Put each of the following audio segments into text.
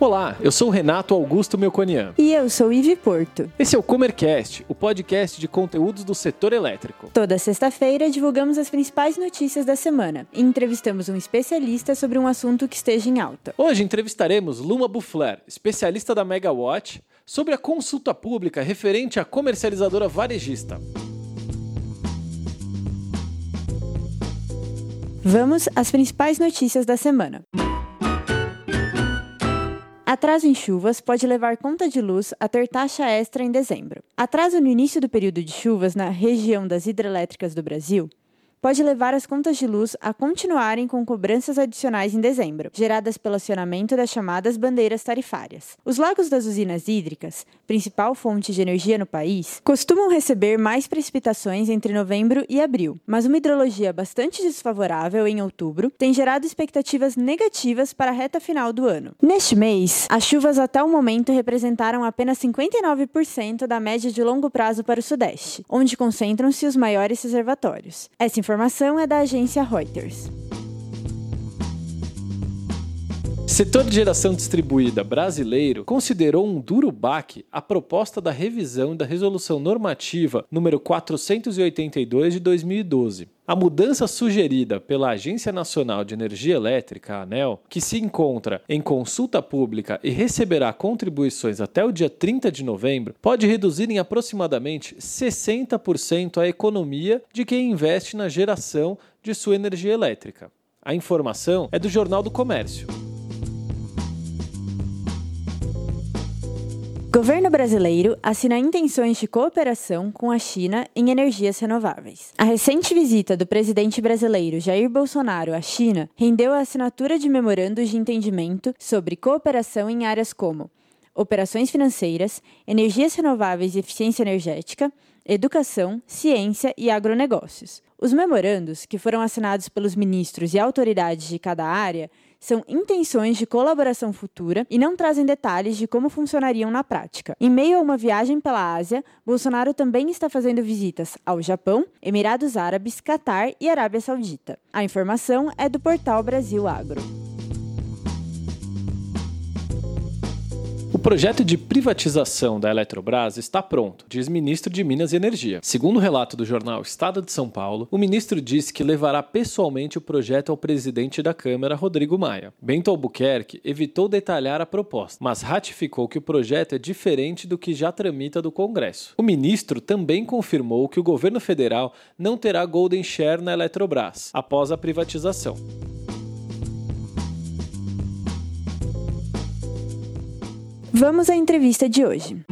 Olá, eu sou o Renato Augusto Melconian. E eu sou Ive Porto. Esse é o Comercast, o podcast de conteúdos do setor elétrico. Toda sexta-feira divulgamos as principais notícias da semana e entrevistamos um especialista sobre um assunto que esteja em alta. Hoje entrevistaremos Luma Buffler, especialista da Megawatt, sobre a consulta pública referente à comercializadora varejista. Vamos às principais notícias da semana. Atraso em chuvas pode levar conta de luz a ter taxa extra em dezembro. Atraso no início do período de chuvas na região das hidrelétricas do Brasil pode levar as contas de luz a continuarem com cobranças adicionais em dezembro, geradas pelo acionamento das chamadas bandeiras tarifárias. Os lagos das usinas hídricas, principal fonte de energia no país, costumam receber mais precipitações entre novembro e abril, mas uma hidrologia bastante desfavorável em outubro tem gerado expectativas negativas para a reta final do ano. Neste mês, as chuvas até o momento representaram apenas 59% da média de longo prazo para o Sudeste, onde concentram-se os maiores reservatórios. Essa informação é da agência Reuters. Setor de geração distribuída brasileiro considerou um duro baque a proposta da revisão da Resolução Normativa número 482 de 2012. A mudança sugerida pela Agência Nacional de Energia Elétrica, ANEL, que se encontra em consulta pública e receberá contribuições até o dia 30 de novembro, pode reduzir em aproximadamente 60% a economia de quem investe na geração de sua energia elétrica. A informação é do Jornal do Comércio. Governo brasileiro assina intenções de cooperação com a China em energias renováveis. A recente visita do presidente brasileiro Jair Bolsonaro à China rendeu a assinatura de memorandos de entendimento sobre cooperação em áreas como operações financeiras, energias renováveis e eficiência energética, educação, ciência e agronegócios. Os memorandos, que foram assinados pelos ministros e autoridades de cada área, são intenções de colaboração futura e não trazem detalhes de como funcionariam na prática. Em meio a uma viagem pela Ásia, Bolsonaro também está fazendo visitas ao Japão, Emirados Árabes, Catar e Arábia Saudita. A informação é do portal Brasil Agro. Projeto de privatização da Eletrobras está pronto, diz ministro de Minas e Energia. Segundo o relato do jornal Estado de São Paulo, o ministro disse que levará pessoalmente o projeto ao presidente da Câmara, Rodrigo Maia. Bento Albuquerque evitou detalhar a proposta, mas ratificou que o projeto é diferente do que já tramita do Congresso. O ministro também confirmou que o governo federal não terá golden share na Eletrobras após a privatização. Vamos à entrevista de hoje.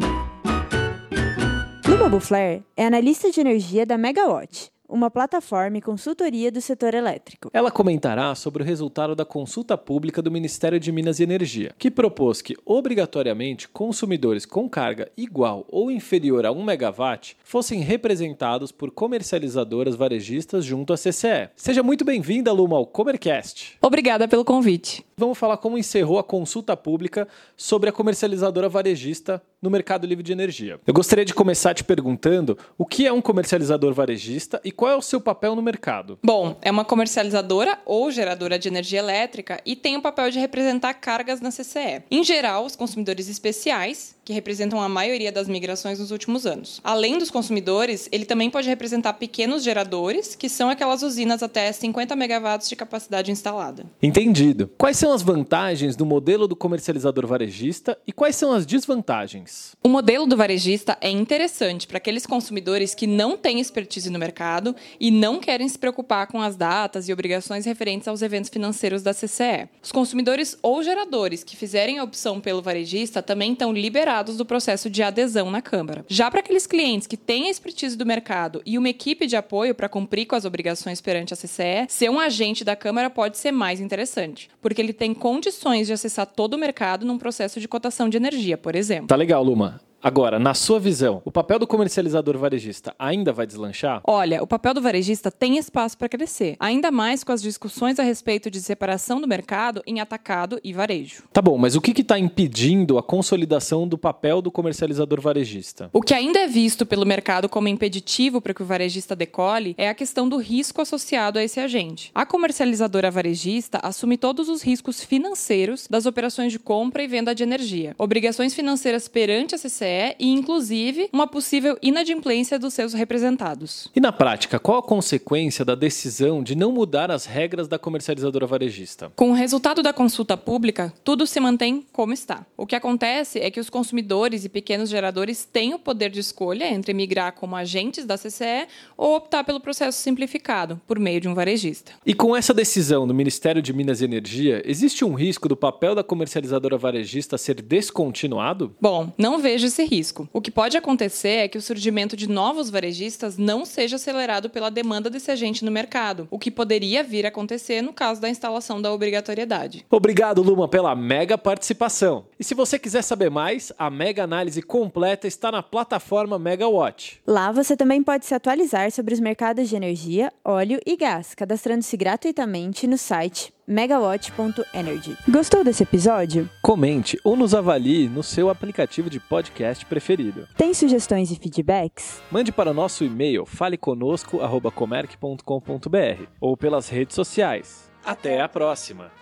Luma Buffler é analista de energia da Megawatt, uma plataforma e consultoria do setor elétrico. Ela comentará sobre o resultado da consulta pública do Ministério de Minas e Energia, que propôs que, obrigatoriamente, consumidores com carga igual ou inferior a 1 megawatt fossem representados por comercializadoras varejistas junto à CCE. Seja muito bem-vinda, Luma, ao Comercast. Obrigada pelo convite. Vamos falar como encerrou a consulta pública sobre a comercializadora varejista no mercado livre de energia. Eu gostaria de começar te perguntando o que é um comercializador varejista e qual é o seu papel no mercado? Bom, é uma comercializadora ou geradora de energia elétrica e tem o papel de representar cargas na CCE. Em geral, os consumidores especiais, que representam a maioria das migrações nos últimos anos. Além dos consumidores, ele também pode representar pequenos geradores, que são aquelas usinas até 50 megawatts de capacidade instalada. Entendido. Quais são as vantagens do modelo do comercializador varejista e quais são as desvantagens? O modelo do varejista é interessante para aqueles consumidores que não têm expertise no mercado e não querem se preocupar com as datas e obrigações referentes aos eventos financeiros da CCE. Os consumidores ou geradores que fizerem a opção pelo varejista também estão liberados do processo de adesão na Câmara. Já para aqueles clientes que têm a expertise do mercado e uma equipe de apoio para cumprir com as obrigações perante a CCE, ser um agente da Câmara pode ser mais interessante, porque ele tem condições de acessar todo o mercado num processo de cotação de energia, por exemplo. Tá legal, Luma. Agora, na sua visão, o papel do comercializador varejista ainda vai deslanchar? Olha, o papel do varejista tem espaço para crescer, ainda mais com as discussões a respeito de separação do mercado em atacado e varejo. Tá bom, mas o que está impedindo a consolidação do papel do comercializador varejista? O que ainda é visto pelo mercado como impeditivo para que o varejista decole é a questão do risco associado a esse agente. A comercializadora varejista assume todos os riscos financeiros das operações de compra e venda de energia, obrigações financeiras perante a CCE e, inclusive, uma possível inadimplência dos seus representados. E na prática, qual a consequência da decisão de não mudar as regras da comercializadora varejista? Com o resultado da consulta pública, tudo se mantém como está. O que acontece é que os consumidores e pequenos geradores têm o poder de escolha entre migrar como agentes da CCE ou optar pelo processo simplificado, por meio de um varejista. E com essa decisão do Ministério de Minas e Energia, existe um risco do papel da comercializadora varejista ser descontinuado? Bom, não vejo esse risco. O que pode acontecer é que o surgimento de novos varejistas não seja acelerado pela demanda desse agente no mercado, o que poderia vir a acontecer no caso da instalação da obrigatoriedade. Obrigado, Luma, pela mega participação. E se você quiser saber mais, a mega análise completa está na plataforma Megawatt. Lá você também pode se atualizar sobre os mercados de energia, óleo e gás, cadastrando-se gratuitamente no site megawatt.energy. Gostou desse episódio? Comente ou nos avalie no seu aplicativo de podcast preferido. Tem sugestões e feedbacks? Mande para o nosso e-mail faleconosco@comerc.com.br ou pelas redes sociais. Até a próxima!